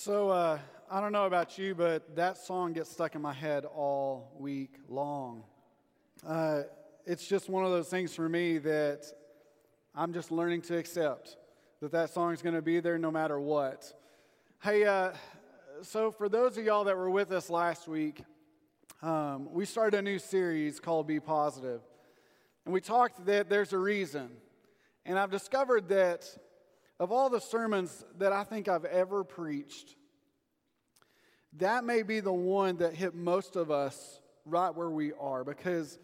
So, uh, I don't know about you, but that song gets stuck in my head all week long. Uh, it's just one of those things for me that I'm just learning to accept that that song is going to be there no matter what. Hey, uh, so for those of y'all that were with us last week, um, we started a new series called Be Positive. And we talked that there's a reason. And I've discovered that of all the sermons that I think I've ever preached, that may be the one that hit most of us right where we are because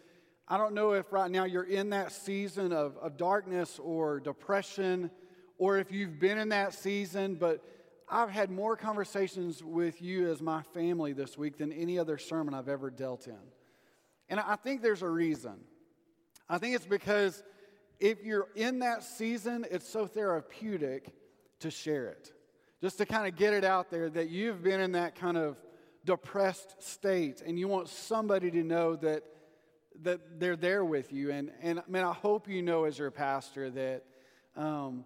I don't know if right now you're in that season of, of darkness or depression, or if you've been in that season, but I've had more conversations with you as my family this week than any other sermon I've ever dealt in. And I think there's a reason. I think it's because if you're in that season, it's so therapeutic to share it. Just to kind of get it out there that you've been in that kind of depressed state and you want somebody to know that that they're there with you. And, and man, I hope you know as your pastor that um,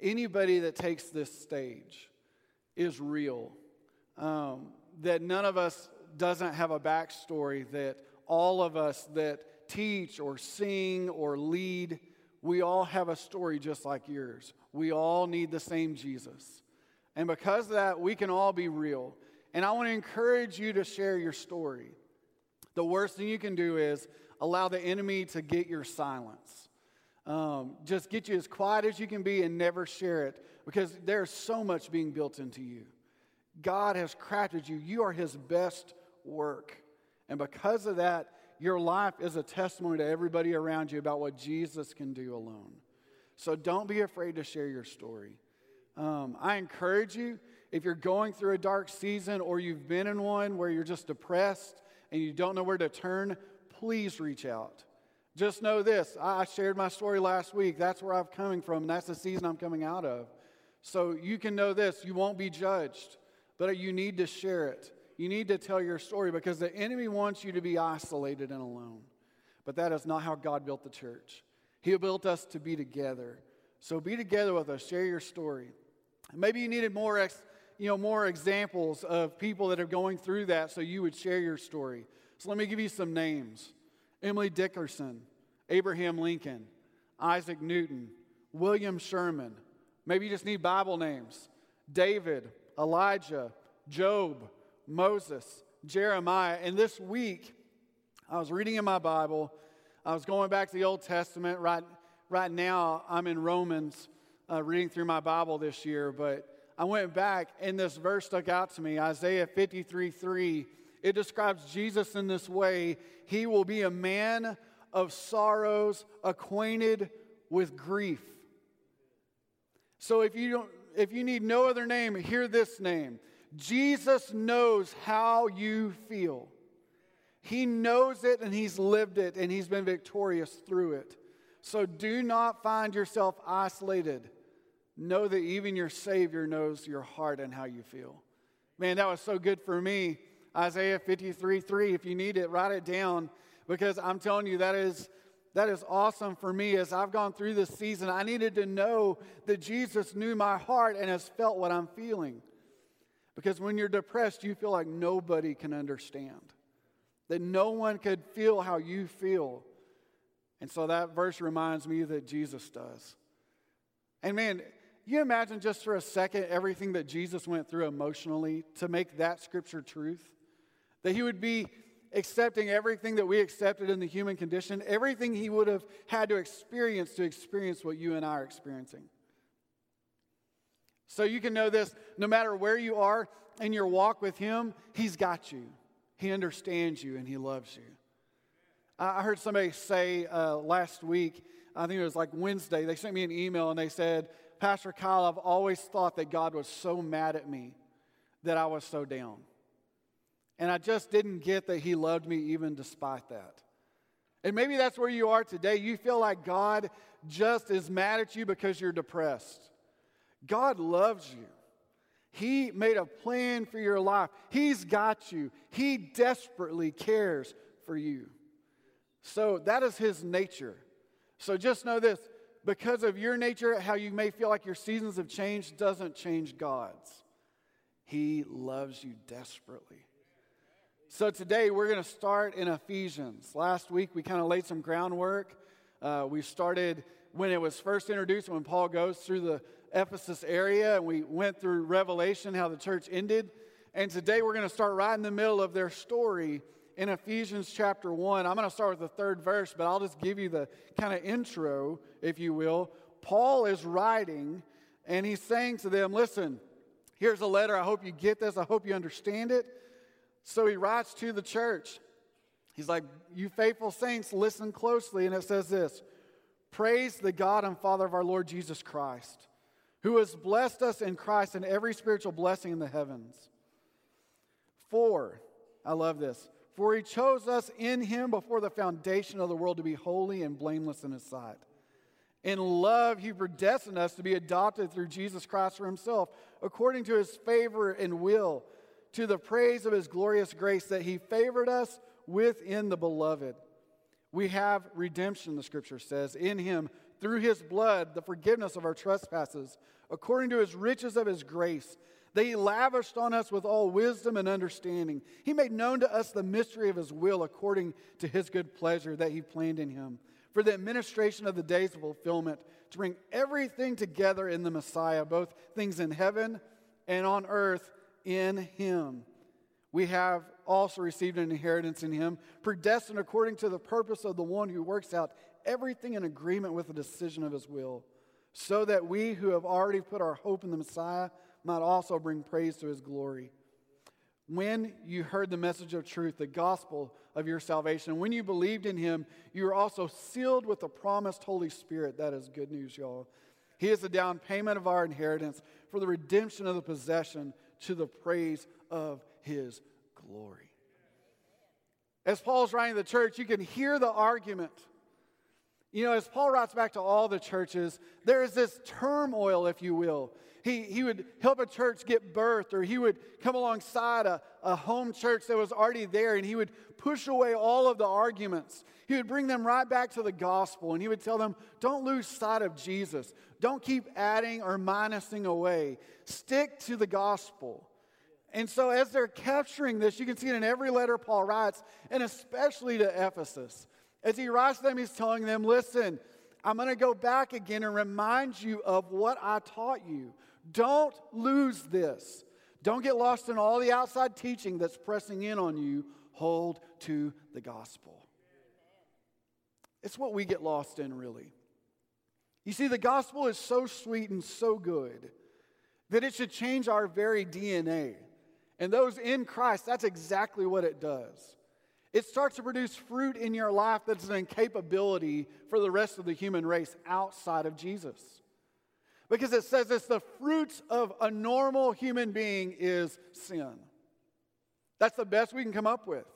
anybody that takes this stage is real. Um, that none of us doesn't have a backstory, that all of us that teach or sing or lead, we all have a story just like yours. We all need the same Jesus. And because of that, we can all be real. And I want to encourage you to share your story. The worst thing you can do is allow the enemy to get your silence. Um, just get you as quiet as you can be and never share it because there's so much being built into you. God has crafted you, you are His best work. And because of that, your life is a testimony to everybody around you about what Jesus can do alone. So don't be afraid to share your story. Um, I encourage you, if you're going through a dark season or you've been in one where you're just depressed and you don't know where to turn, please reach out. Just know this I shared my story last week. That's where I'm coming from, and that's the season I'm coming out of. So you can know this you won't be judged, but you need to share it. You need to tell your story because the enemy wants you to be isolated and alone. But that is not how God built the church. He built us to be together. So be together with us, share your story. Maybe you needed more ex, you know, more examples of people that are going through that so you would share your story. So let me give you some names Emily Dickinson, Abraham Lincoln, Isaac Newton, William Sherman. Maybe you just need Bible names David, Elijah, Job, Moses, Jeremiah. And this week, I was reading in my Bible. I was going back to the Old Testament. Right, right now, I'm in Romans, uh, reading through my Bible this year. But I went back and this verse stuck out to me Isaiah 53 3. It describes Jesus in this way He will be a man of sorrows, acquainted with grief. So if you don't, if you need no other name, hear this name. Jesus knows how you feel. He knows it and he's lived it and he's been victorious through it. So do not find yourself isolated. Know that even your Savior knows your heart and how you feel. Man, that was so good for me. Isaiah 53 3. If you need it, write it down because I'm telling you, that is, that is awesome for me as I've gone through this season. I needed to know that Jesus knew my heart and has felt what I'm feeling. Because when you're depressed, you feel like nobody can understand, that no one could feel how you feel. And so that verse reminds me that Jesus does. And man, you imagine just for a second everything that Jesus went through emotionally to make that scripture truth? That he would be accepting everything that we accepted in the human condition, everything he would have had to experience to experience what you and I are experiencing. So you can know this no matter where you are in your walk with him, he's got you. He understands you and he loves you. I heard somebody say uh, last week, I think it was like Wednesday, they sent me an email and they said, Pastor Kyle, I've always thought that God was so mad at me that I was so down. And I just didn't get that He loved me even despite that. And maybe that's where you are today. You feel like God just is mad at you because you're depressed. God loves you. He made a plan for your life. He's got you. He desperately cares for you. So that is His nature. So just know this because of your nature, how you may feel like your seasons have changed doesn't change God's. He loves you desperately. So today we're going to start in Ephesians. Last week we kind of laid some groundwork. Uh, we started when it was first introduced, when Paul goes through the Ephesus area, and we went through Revelation, how the church ended. And today we're going to start right in the middle of their story in Ephesians chapter 1. I'm going to start with the third verse, but I'll just give you the kind of intro, if you will. Paul is writing, and he's saying to them, Listen, here's a letter. I hope you get this. I hope you understand it. So he writes to the church. He's like, You faithful saints, listen closely. And it says this Praise the God and Father of our Lord Jesus Christ, who has blessed us in Christ in every spiritual blessing in the heavens. For, I love this, for he chose us in him before the foundation of the world to be holy and blameless in his sight. In love, he predestined us to be adopted through Jesus Christ for himself, according to his favor and will to the praise of his glorious grace that he favored us within the beloved. We have redemption, the scripture says, in him through his blood, the forgiveness of our trespasses, according to his riches of his grace, that he lavished on us with all wisdom and understanding. He made known to us the mystery of his will according to his good pleasure that he planned in him, for the administration of the days of fulfillment, to bring everything together in the Messiah, both things in heaven and on earth in him. We have also received an inheritance in him, predestined according to the purpose of the one who works out everything in agreement with the decision of his will, so that we who have already put our hope in the Messiah might also bring praise to his glory. When you heard the message of truth, the gospel of your salvation, when you believed in him, you were also sealed with the promised Holy Spirit. That is good news, y'all. He is the down payment of our inheritance for the redemption of the possession to the praise of his glory. As Paul's writing to the church, you can hear the argument. You know, as Paul writes back to all the churches, there is this turmoil, if you will. He, he would help a church get birthed, or he would come alongside a, a home church that was already there, and he would push away all of the arguments. He would bring them right back to the gospel, and he would tell them, Don't lose sight of Jesus. Don't keep adding or minusing away. Stick to the gospel. And so, as they're capturing this, you can see it in every letter Paul writes, and especially to Ephesus. As he writes them, he's telling them, Listen, I'm going to go back again and remind you of what I taught you. Don't lose this. Don't get lost in all the outside teaching that's pressing in on you. Hold to the gospel. It's what we get lost in, really. You see, the gospel is so sweet and so good that it should change our very DNA. And those in Christ, that's exactly what it does. It starts to produce fruit in your life that's an incapability for the rest of the human race outside of Jesus. Because it says it's the fruits of a normal human being is sin. That's the best we can come up with.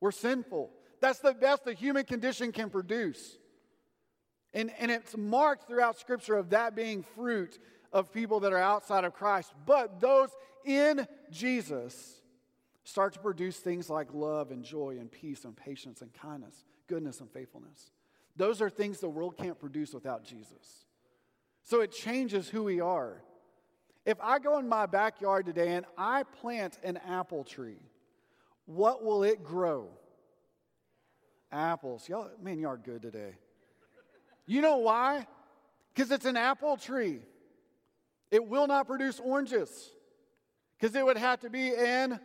We're sinful. That's the best the human condition can produce. And, and it's marked throughout Scripture of that being fruit of people that are outside of Christ. But those in Jesus start to produce things like love and joy and peace and patience and kindness, goodness and faithfulness. Those are things the world can't produce without Jesus. So it changes who we are. If I go in my backyard today and I plant an apple tree, what will it grow? Apples. Y'all, man, you are good today. You know why? Because it's an apple tree. It will not produce oranges because it would have to be an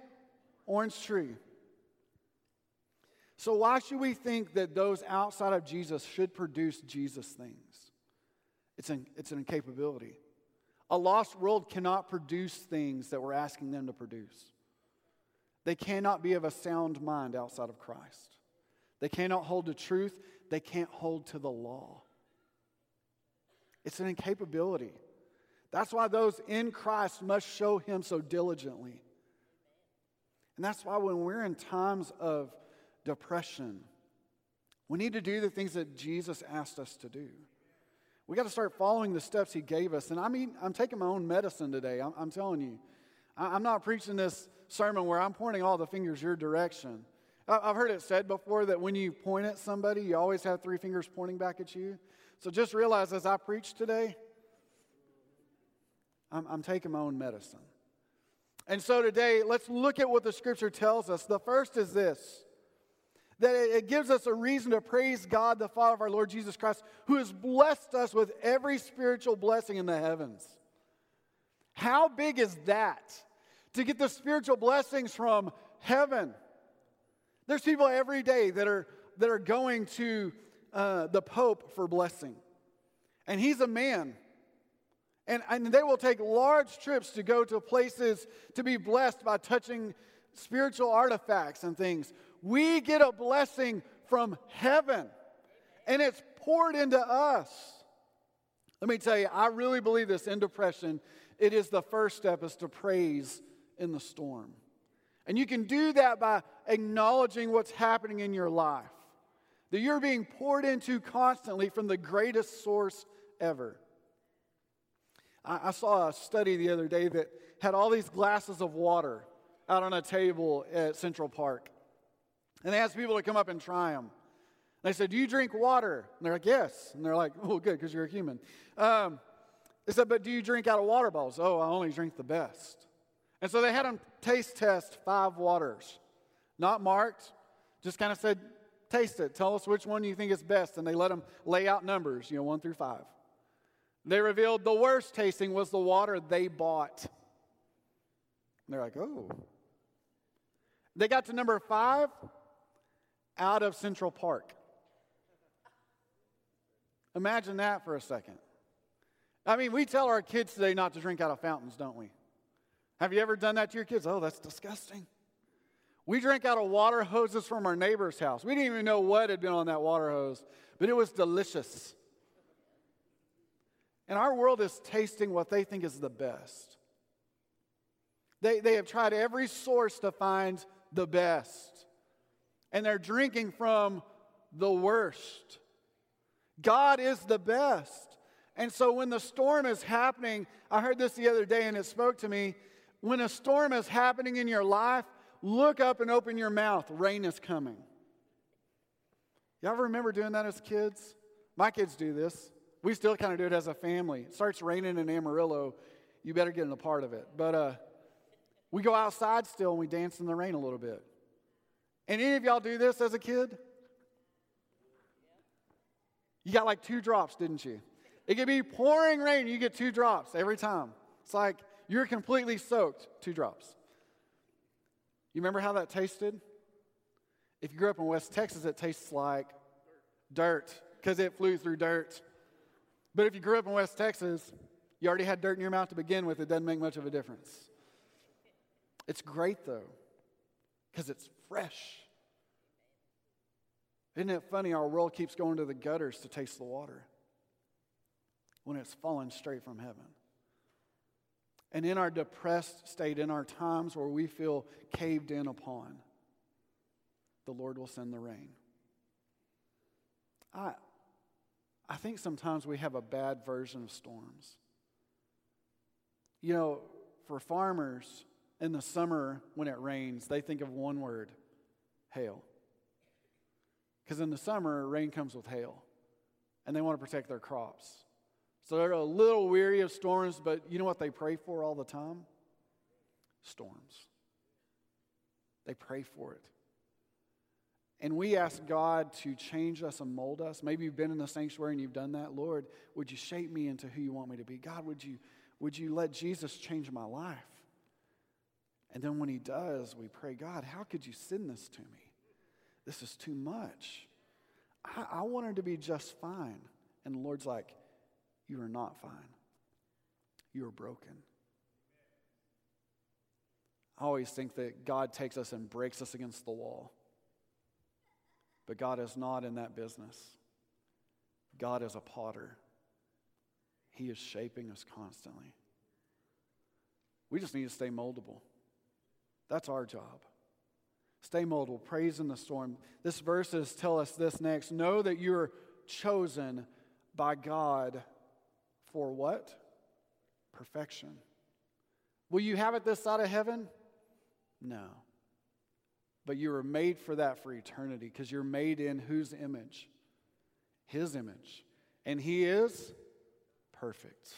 orange tree. So, why should we think that those outside of Jesus should produce Jesus things? It's an, it's an incapability. A lost world cannot produce things that we're asking them to produce. They cannot be of a sound mind outside of Christ. They cannot hold to truth. They can't hold to the law. It's an incapability. That's why those in Christ must show Him so diligently. And that's why when we're in times of depression, we need to do the things that Jesus asked us to do. We got to start following the steps He gave us. And I mean, I'm taking my own medicine today. I'm, I'm telling you. I, I'm not preaching this sermon where I'm pointing all the fingers your direction. I've heard it said before that when you point at somebody, you always have three fingers pointing back at you. So just realize as I preach today, I'm, I'm taking my own medicine. And so today, let's look at what the scripture tells us. The first is this that it gives us a reason to praise God, the Father of our Lord Jesus Christ, who has blessed us with every spiritual blessing in the heavens. How big is that? To get the spiritual blessings from heaven. There's people every day that are, that are going to uh, the Pope for blessing. And he's a man. And, and they will take large trips to go to places to be blessed by touching spiritual artifacts and things. We get a blessing from heaven, and it's poured into us. Let me tell you, I really believe this in depression. It is the first step is to praise in the storm. And you can do that by acknowledging what's happening in your life, that you're being poured into constantly from the greatest source ever. I, I saw a study the other day that had all these glasses of water out on a table at Central Park. And they asked people to come up and try them. And They said, Do you drink water? And they're like, Yes. And they're like, Oh, good, because you're a human. Um, they said, But do you drink out of water bottles? Oh, I only drink the best. And so they had them taste test five waters, not marked, just kind of said, Taste it. Tell us which one you think is best. And they let them lay out numbers, you know, one through five. They revealed the worst tasting was the water they bought. And they're like, Oh. They got to number five out of Central Park. Imagine that for a second. I mean, we tell our kids today not to drink out of fountains, don't we? Have you ever done that to your kids? Oh, that's disgusting. We drank out of water hoses from our neighbor's house. We didn't even know what had been on that water hose, but it was delicious. And our world is tasting what they think is the best. They, they have tried every source to find the best and they're drinking from the worst. God is the best. And so when the storm is happening, I heard this the other day and it spoke to me. When a storm is happening in your life, look up and open your mouth. Rain is coming. Y'all remember doing that as kids? My kids do this. We still kind of do it as a family. It starts raining in Amarillo, you better get in a part of it. But uh, we go outside still and we dance in the rain a little bit. And any of y'all do this as a kid? You got like two drops, didn't you? It could be pouring rain, you get two drops every time. It's like you're completely soaked, two drops. You remember how that tasted? If you grew up in West Texas, it tastes like dirt because it flew through dirt. But if you grew up in West Texas, you already had dirt in your mouth to begin with, it doesn't make much of a difference. It's great though, because it's fresh. Isn't it funny? Our world keeps going to the gutters to taste the water when it's fallen straight from heaven. And in our depressed state, in our times where we feel caved in upon, the Lord will send the rain. I, I think sometimes we have a bad version of storms. You know, for farmers, in the summer when it rains, they think of one word hail. Because in the summer, rain comes with hail, and they want to protect their crops. So they're a little weary of storms, but you know what they pray for all the time? Storms. They pray for it. And we ask God to change us and mold us. Maybe you've been in the sanctuary and you've done that. Lord, would you shape me into who you want me to be? God, would you, would you let Jesus change my life? And then when he does, we pray, God, how could you send this to me? This is too much. I, I want her to be just fine. And the Lord's like, You are not fine. You are broken. I always think that God takes us and breaks us against the wall. But God is not in that business. God is a potter, He is shaping us constantly. We just need to stay moldable. That's our job. Stay moldable, praise in the storm. This verses tell us this next. Know that you're chosen by God for what? Perfection. Will you have it this side of heaven? No. But you were made for that for eternity because you're made in whose image? His image. And He is perfect.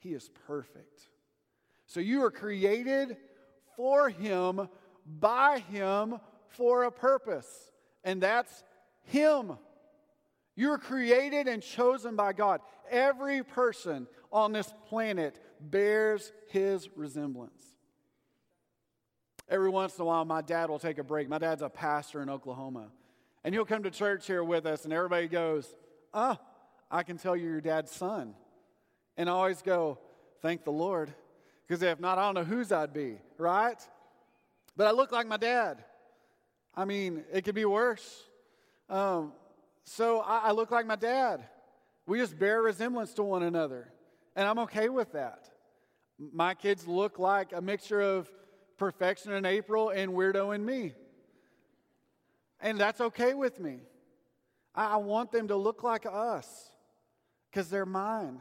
He is perfect. So you are created for Him, by Him, for a purpose, and that's Him. You're created and chosen by God. Every person on this planet bears His resemblance. Every once in a while, my dad will take a break. My dad's a pastor in Oklahoma. And he'll come to church here with us, and everybody goes, Ah, I can tell you're your dad's son. And I always go, Thank the Lord. Because if not, I don't know whose I'd be, right? But I look like my dad. I mean, it could be worse. Um, so I, I look like my dad. We just bear resemblance to one another. And I'm okay with that. My kids look like a mixture of perfection in April and weirdo in me. And that's okay with me. I want them to look like us because they're mine.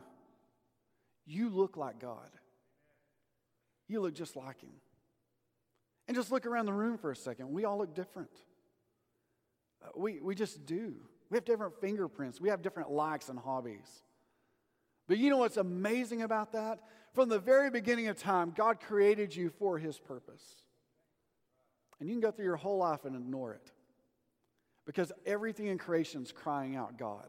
You look like God. You look just like Him. And just look around the room for a second. We all look different. Uh, we, we just do. We have different fingerprints, we have different likes and hobbies. But you know what's amazing about that? From the very beginning of time, God created you for His purpose. And you can go through your whole life and ignore it because everything in creation is crying out God.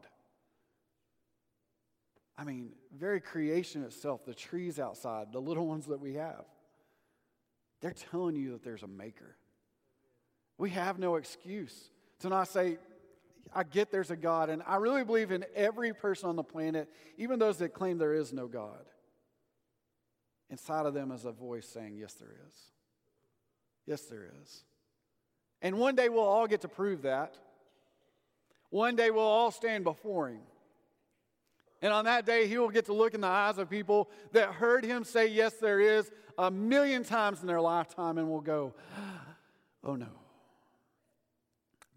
I mean, very creation itself, the trees outside, the little ones that we have, they're telling you that there's a maker. We have no excuse to not say, I get there's a God, and I really believe in every person on the planet, even those that claim there is no God. Inside of them is a voice saying, Yes, there is. Yes, there is. And one day we'll all get to prove that. One day we'll all stand before Him. And on that day, He will get to look in the eyes of people that heard Him say, Yes, there is, a million times in their lifetime, and will go, Oh no,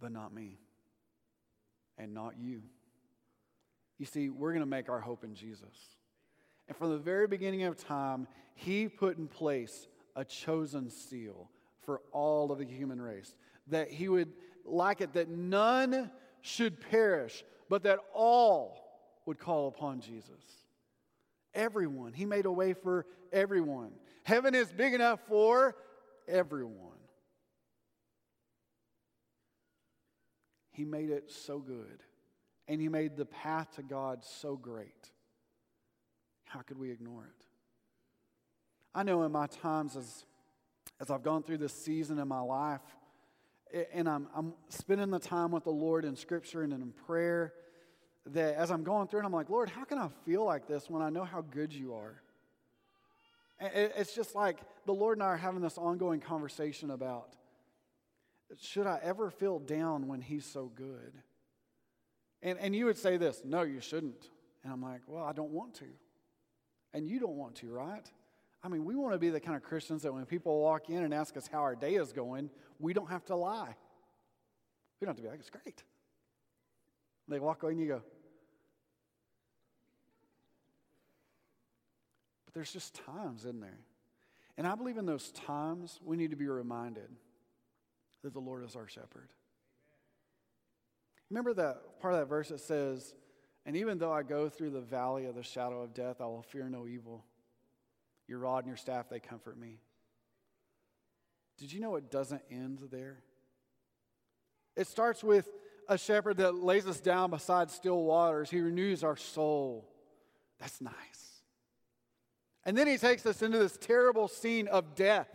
but not me and not you. You see, we're going to make our hope in Jesus. And from the very beginning of time, He put in place a chosen seal for all of the human race. That He would like it that none should perish, but that all would call upon Jesus. Everyone. He made a way for everyone. Heaven is big enough for everyone. He made it so good. And He made the path to God so great. How could we ignore it? I know in my times as, as I've gone through this season in my life, and I'm, I'm spending the time with the Lord in Scripture and in prayer, that as I'm going through it, I'm like, Lord, how can I feel like this when I know how good you are? It's just like the Lord and I are having this ongoing conversation about should I ever feel down when He's so good? And, and you would say this, no, you shouldn't. And I'm like, well, I don't want to. And you don't want to, right? I mean, we want to be the kind of Christians that when people walk in and ask us how our day is going, we don't have to lie. We don't have to be like, it's great. They walk away and you go, but there's just times, in there? And I believe in those times we need to be reminded that the Lord is our shepherd. Remember that part of that verse that says, And even though I go through the valley of the shadow of death, I will fear no evil. Your rod and your staff, they comfort me. Did you know it doesn't end there? It starts with a shepherd that lays us down beside still waters. He renews our soul. That's nice. And then he takes us into this terrible scene of death.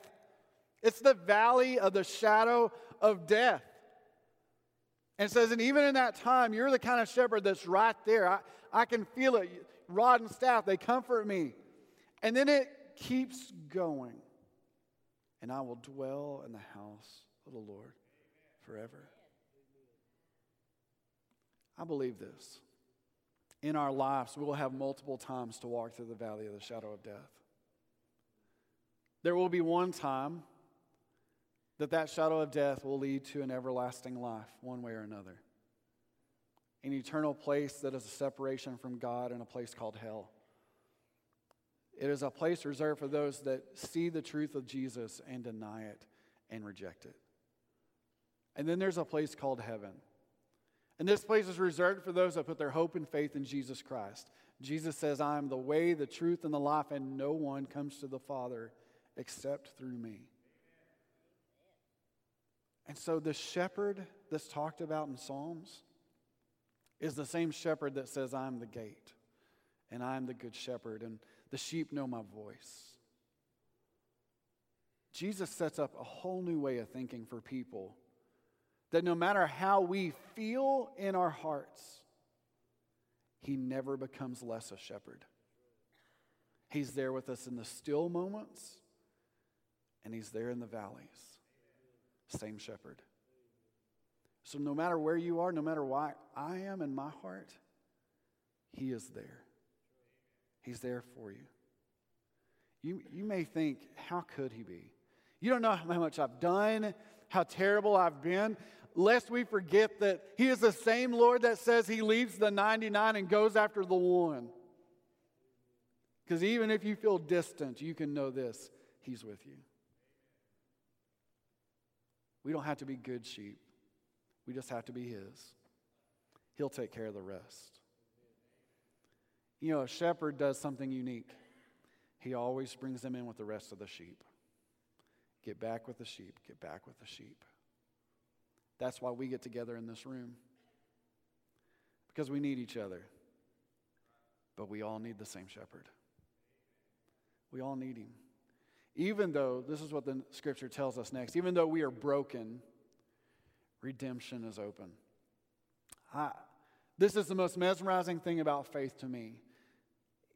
It's the valley of the shadow of death. And says, and even in that time, you're the kind of shepherd that's right there. I, I can feel it. Rod and staff, they comfort me. And then it keeps going. And I will dwell in the house of the Lord forever. I believe this. In our lives, we will have multiple times to walk through the valley of the shadow of death. There will be one time that that shadow of death will lead to an everlasting life, one way or another. An eternal place that is a separation from God and a place called hell. It is a place reserved for those that see the truth of Jesus and deny it and reject it. And then there's a place called heaven. And this place is reserved for those that put their hope and faith in Jesus Christ. Jesus says, I am the way, the truth, and the life, and no one comes to the Father except through me. And so the shepherd that's talked about in Psalms is the same shepherd that says, I'm the gate and I'm the good shepherd, and the sheep know my voice. Jesus sets up a whole new way of thinking for people that no matter how we feel in our hearts, he never becomes less a shepherd. He's there with us in the still moments, and he's there in the valleys. Same shepherd. So, no matter where you are, no matter why I am in my heart, he is there. He's there for you. You, you may think, how could he be? You don't know how much I've done, how terrible I've been. Lest we forget that he is the same Lord that says he leaves the 99 and goes after the one. Because even if you feel distant, you can know this he's with you. We don't have to be good sheep, we just have to be his. He'll take care of the rest. You know, a shepherd does something unique. He always brings them in with the rest of the sheep. Get back with the sheep, get back with the sheep. That's why we get together in this room. Because we need each other. But we all need the same shepherd. We all need him. Even though, this is what the scripture tells us next, even though we are broken, redemption is open. I, this is the most mesmerizing thing about faith to me.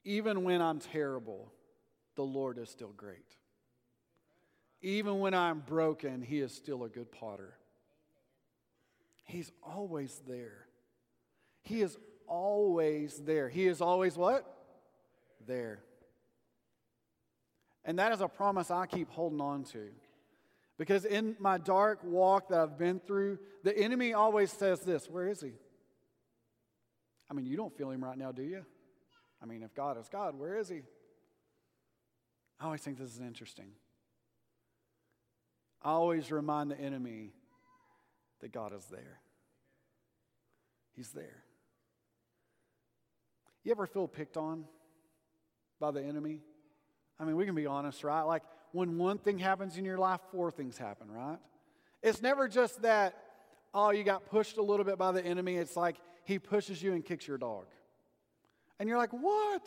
Even when I'm terrible, the Lord is still great. Even when I'm broken, He is still a good potter. He's always there. He is always there. He is always what? There. And that is a promise I keep holding on to. Because in my dark walk that I've been through, the enemy always says this Where is he? I mean, you don't feel him right now, do you? I mean, if God is God, where is he? I always think this is interesting. I always remind the enemy that God is there. He's there. You ever feel picked on by the enemy? I mean, we can be honest, right? Like when one thing happens in your life, four things happen, right? It's never just that, oh, you got pushed a little bit by the enemy. It's like he pushes you and kicks your dog. And you're like, what?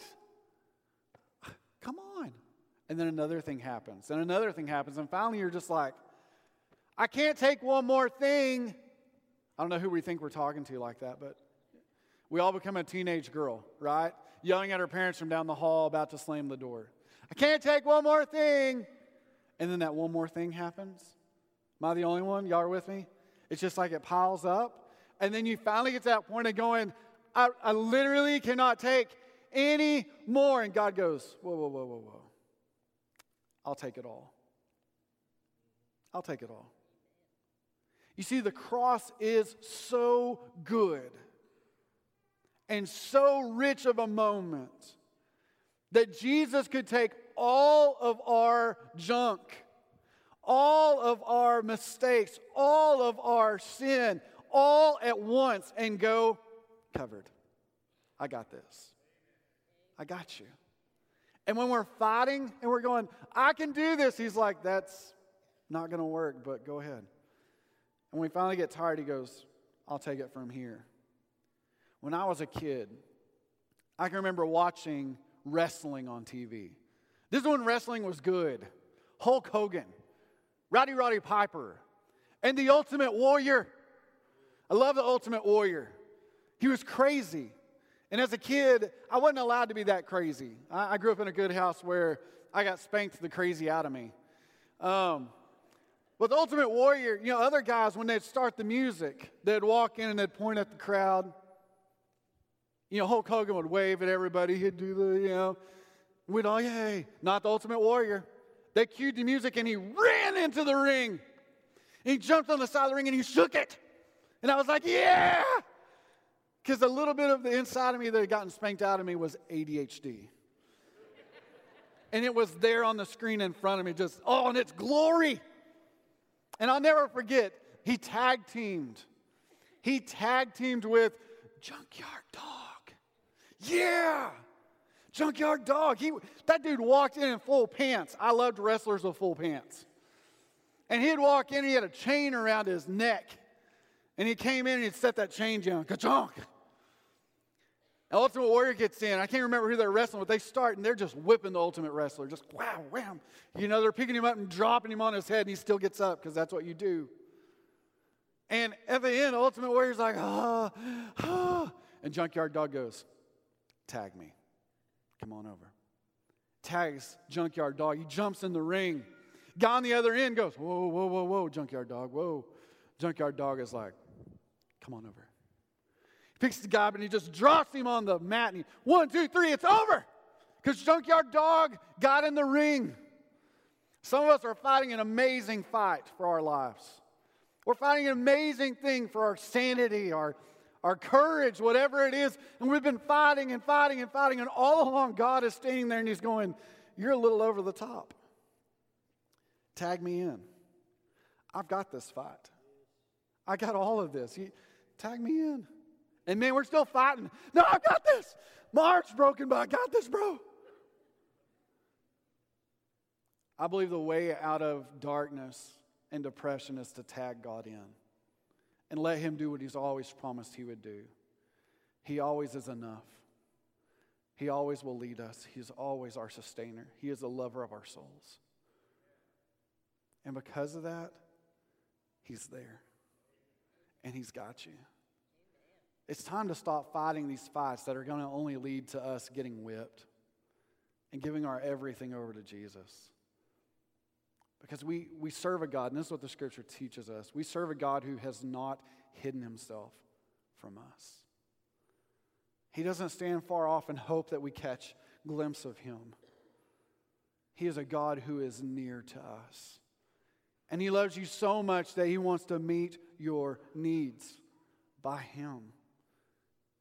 Come on. And then another thing happens, and another thing happens, and finally you're just like, I can't take one more thing. I don't know who we think we're talking to like that, but we all become a teenage girl, right? Yelling at her parents from down the hall, about to slam the door. I can't take one more thing. And then that one more thing happens. Am I the only one? Y'all are with me? It's just like it piles up. And then you finally get to that point of going, I, I literally cannot take any more. And God goes, Whoa, whoa, whoa, whoa, whoa. I'll take it all. I'll take it all. You see, the cross is so good and so rich of a moment that Jesus could take all of our junk, all of our mistakes, all of our sin, all at once and go covered. I got this. I got you. And when we're fighting and we're going, I can do this, he's like, that's not going to work, but go ahead. And when we finally get tired, he goes, I'll take it from here. When I was a kid, I can remember watching wrestling on TV. This is when wrestling was good. Hulk Hogan, Rowdy Roddy Piper, and the Ultimate Warrior. I love the Ultimate Warrior. He was crazy. And as a kid, I wasn't allowed to be that crazy. I, I grew up in a good house where I got spanked the crazy out of me. Um, but the Ultimate Warrior, you know, other guys, when they'd start the music, they'd walk in and they'd point at the crowd. You know, Hulk Hogan would wave at everybody. He'd do the, you know, we'd all, yay. Not the Ultimate Warrior. They cued the music and he ran into the ring. He jumped on the side of the ring and he shook it. And I was like, yeah. Because a little bit of the inside of me that had gotten spanked out of me was ADHD. and it was there on the screen in front of me, just, oh, and it's glory. And I'll never forget, he tag teamed. He tag teamed with Junkyard Dog. Yeah. Junkyard dog. He, that dude walked in in full pants. I loved wrestlers with full pants. And he'd walk in, he had a chain around his neck. And he came in and he'd set that chain down. Ka-chonk. Ultimate Warrior gets in. I can't remember who they're wrestling with. They start and they're just whipping the Ultimate Wrestler. Just wow, wham. You know, they're picking him up and dropping him on his head, and he still gets up because that's what you do. And at the end, Ultimate Warrior's like, ah, ah. And Junkyard Dog goes, tag me. Come on over. Tags Junkyard Dog. He jumps in the ring. Guy on the other end goes, whoa, whoa, whoa, whoa, Junkyard Dog, whoa. Junkyard Dog is like, come on over. He picks the guy up and he just drops him on the mat. And he, one, two, three, it's over. Because Junkyard Dog got in the ring. Some of us are fighting an amazing fight for our lives. We're fighting an amazing thing for our sanity, our, our courage, whatever it is. And we've been fighting and fighting and fighting. And all along, God is standing there and He's going, You're a little over the top. Tag me in. I've got this fight. I got all of this. Tag me in. And man, we're still fighting. No, I got this. My heart's broken, but I got this, bro. I believe the way out of darkness and depression is to tag God in and let Him do what He's always promised He would do. He always is enough. He always will lead us. He's always our sustainer. He is the lover of our souls. And because of that, He's there. And He's got you. It's time to stop fighting these fights that are going to only lead to us getting whipped and giving our everything over to Jesus. Because we, we serve a God, and this is what the scripture teaches us. We serve a God who has not hidden himself from us. He doesn't stand far off and hope that we catch glimpse of him. He is a God who is near to us. And he loves you so much that he wants to meet your needs by him.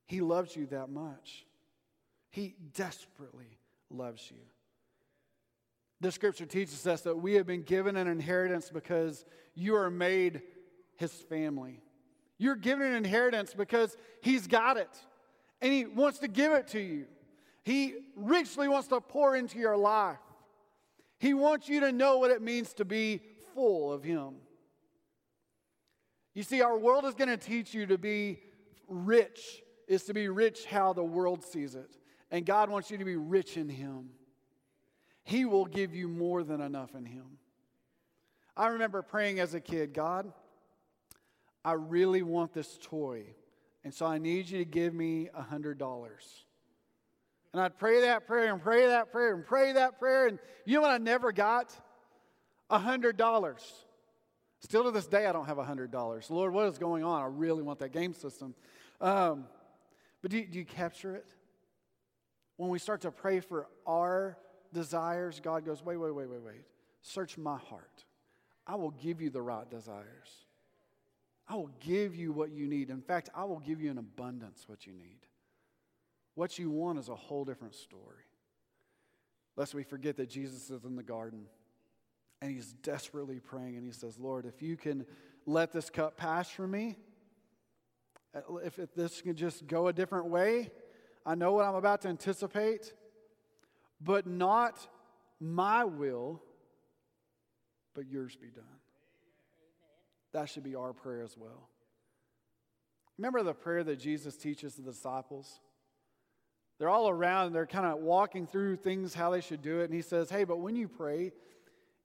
He loves you that much. He desperately loves you. The scripture teaches us that we have been given an inheritance because you are made his family. You're given an inheritance because he's got it and he wants to give it to you. He richly wants to pour into your life. He wants you to know what it means to be full of him. You see, our world is going to teach you to be rich, is to be rich how the world sees it. And God wants you to be rich in him. He will give you more than enough in Him. I remember praying as a kid God, I really want this toy, and so I need you to give me a $100. And I'd pray that prayer and pray that prayer and pray that prayer, and you know what I never got? A $100. Still to this day, I don't have a $100. Lord, what is going on? I really want that game system. Um, but do, do you capture it? When we start to pray for our desires, God goes, wait, wait, wait, wait, wait. Search my heart. I will give you the right desires. I will give you what you need. In fact, I will give you in abundance what you need. What you want is a whole different story. Lest we forget that Jesus is in the garden and he's desperately praying and he says, Lord, if you can let this cup pass from me, if, if this can just go a different way, I know what I'm about to anticipate but not my will, but yours be done. That should be our prayer as well. Remember the prayer that Jesus teaches the disciples? They're all around, and they're kind of walking through things, how they should do it. And he says, Hey, but when you pray,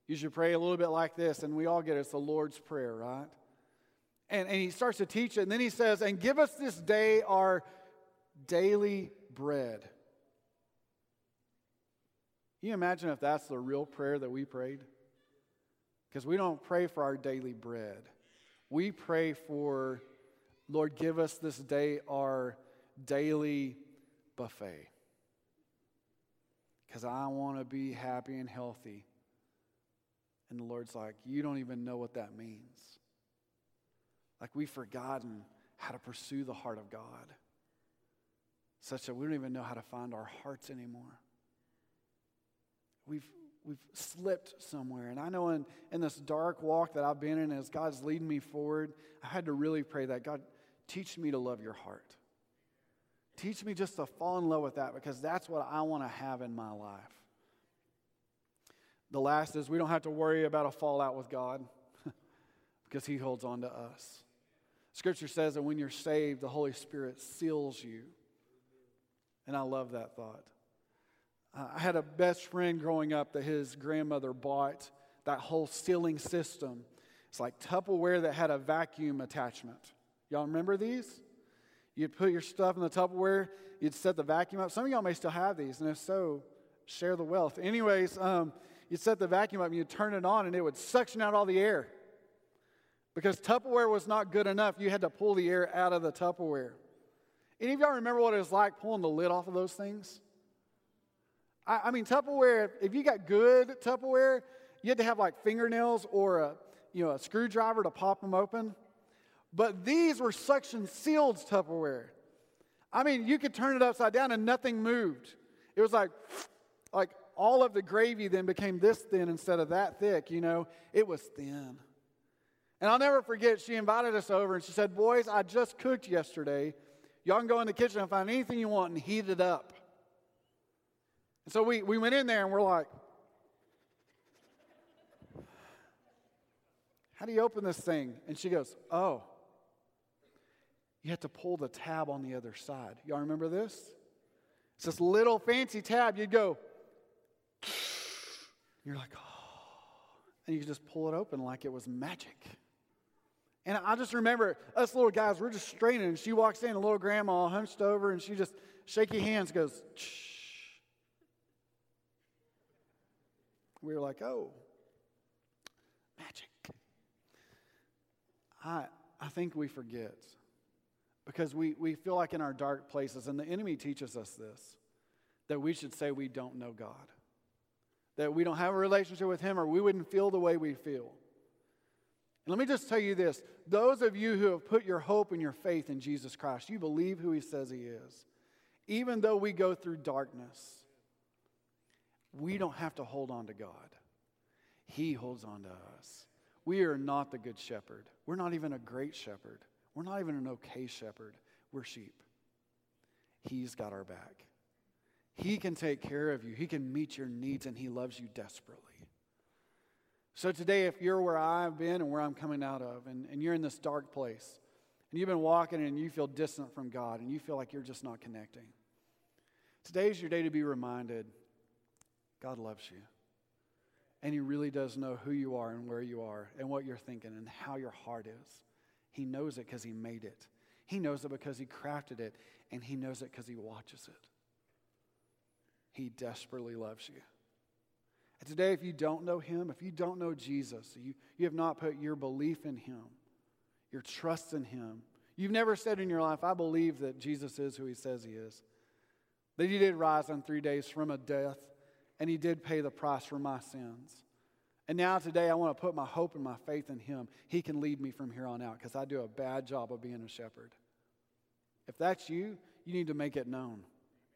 you should pray a little bit like this. And we all get it. It's the Lord's Prayer, right? And, and he starts to teach it. And then he says, And give us this day our daily bread. You imagine if that's the real prayer that we prayed? Because we don't pray for our daily bread. We pray for, Lord, give us this day our daily buffet. Because I want to be happy and healthy. And the Lord's like, You don't even know what that means. Like we've forgotten how to pursue the heart of God, such that we don't even know how to find our hearts anymore we've we've slipped somewhere. And I know in, in this dark walk that I've been in, as God's leading me forward, I had to really pray that God, teach me to love your heart. Teach me just to fall in love with that because that's what I want to have in my life. The last is we don't have to worry about a fallout with God because He holds on to us. Scripture says that when you're saved, the Holy Spirit seals you. And I love that thought. Uh, I had a best friend growing up that his grandmother bought that whole sealing system. It's like Tupperware that had a vacuum attachment. Y'all remember these? You'd put your stuff in the Tupperware, you'd set the vacuum up. Some of y'all may still have these, and if so, share the wealth. Anyways, um, you'd set the vacuum up and you'd turn it on, and it would suction out all the air. Because Tupperware was not good enough, you had to pull the air out of the Tupperware. Any of y'all remember what it was like pulling the lid off of those things? I, I mean, Tupperware, if you got good Tupperware, you had to have like fingernails or a, you know, a screwdriver to pop them open. But these were suction sealed Tupperware. I mean, you could turn it upside down and nothing moved. It was like, like all of the gravy then became this thin instead of that thick, you know. It was thin. And I'll never forget, she invited us over and she said, Boys, I just cooked yesterday. Y'all can go in the kitchen and find anything you want and heat it up. And so we, we went in there and we're like, How do you open this thing? And she goes, Oh, you have to pull the tab on the other side. Y'all remember this? It's this little fancy tab. You'd go, you're like, oh, and you could just pull it open like it was magic. And I just remember us little guys, we're just straining, and she walks in, a little grandma hunched over, and she just shaky hands goes, Shh. We were like, oh, magic. I, I think we forget because we, we feel like in our dark places, and the enemy teaches us this, that we should say we don't know God, that we don't have a relationship with Him, or we wouldn't feel the way we feel. And let me just tell you this those of you who have put your hope and your faith in Jesus Christ, you believe who He says He is. Even though we go through darkness, we don't have to hold on to God. He holds on to us. We are not the good shepherd. We're not even a great shepherd. We're not even an okay shepherd. We're sheep. He's got our back. He can take care of you, He can meet your needs, and He loves you desperately. So, today, if you're where I've been and where I'm coming out of, and, and you're in this dark place, and you've been walking and you feel distant from God, and you feel like you're just not connecting, today's your day to be reminded God loves you. And He really does know who you are and where you are and what you're thinking and how your heart is. He knows it because He made it. He knows it because He crafted it. And He knows it because He watches it. He desperately loves you. And today, if you don't know Him, if you don't know Jesus, you, you have not put your belief in Him, your trust in Him, you've never said in your life, I believe that Jesus is who He says He is, that He did rise on three days from a death and he did pay the price for my sins. And now today I want to put my hope and my faith in him. He can lead me from here on out because I do a bad job of being a shepherd. If that's you, you need to make it known.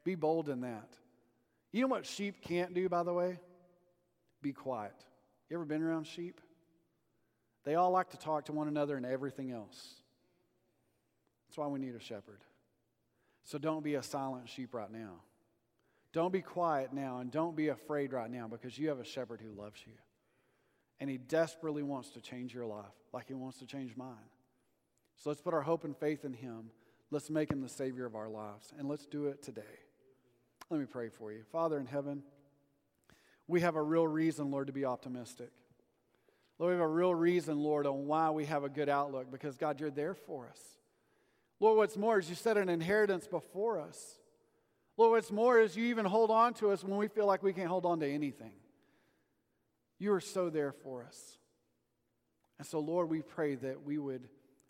Be bold in that. You know what sheep can't do, by the way? Be quiet. You ever been around sheep? They all like to talk to one another and everything else. That's why we need a shepherd. So don't be a silent sheep right now. Don't be quiet now and don't be afraid right now because you have a shepherd who loves you. And he desperately wants to change your life like he wants to change mine. So let's put our hope and faith in him. Let's make him the Savior of our lives. And let's do it today. Let me pray for you. Father in heaven, we have a real reason, Lord, to be optimistic. Lord, we have a real reason, Lord, on why we have a good outlook because, God, you're there for us. Lord, what's more is you set an inheritance before us. Lord, what's more is you even hold on to us when we feel like we can't hold on to anything. You are so there for us. And so, Lord, we pray that we would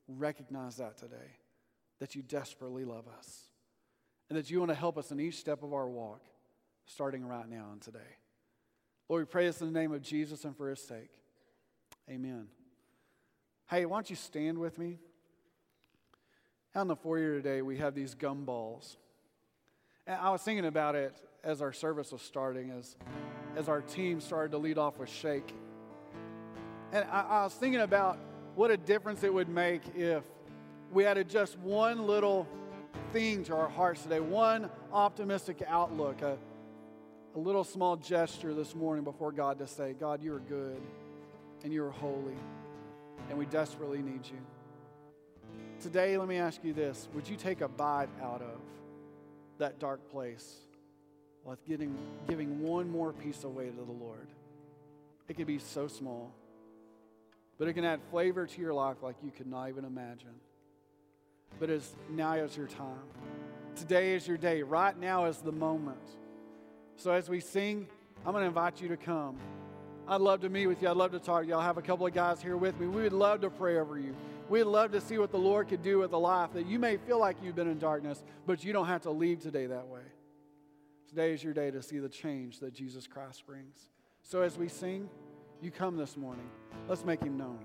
recognize that today, that you desperately love us, and that you want to help us in each step of our walk, starting right now and today. Lord, we pray this in the name of Jesus and for his sake. Amen. Hey, why don't you stand with me? Out in the foyer today, we have these gumballs. And I was thinking about it as our service was starting, as, as our team started to lead off with Shake. And I, I was thinking about what a difference it would make if we added just one little thing to our hearts today, one optimistic outlook, a, a little small gesture this morning before God to say, God, you are good and you are holy, and we desperately need you. Today, let me ask you this Would you take a bite out of that dark place with getting, giving one more piece away to the Lord? It could be so small, but it can add flavor to your life like you could not even imagine. But as now is your time. Today is your day. Right now is the moment. So as we sing, I'm going to invite you to come. I'd love to meet with you. I'd love to talk to you. I'll have a couple of guys here with me. We would love to pray over you. We'd love to see what the Lord could do with a life that you may feel like you've been in darkness, but you don't have to leave today that way. Today is your day to see the change that Jesus Christ brings. So as we sing, you come this morning. Let's make him known.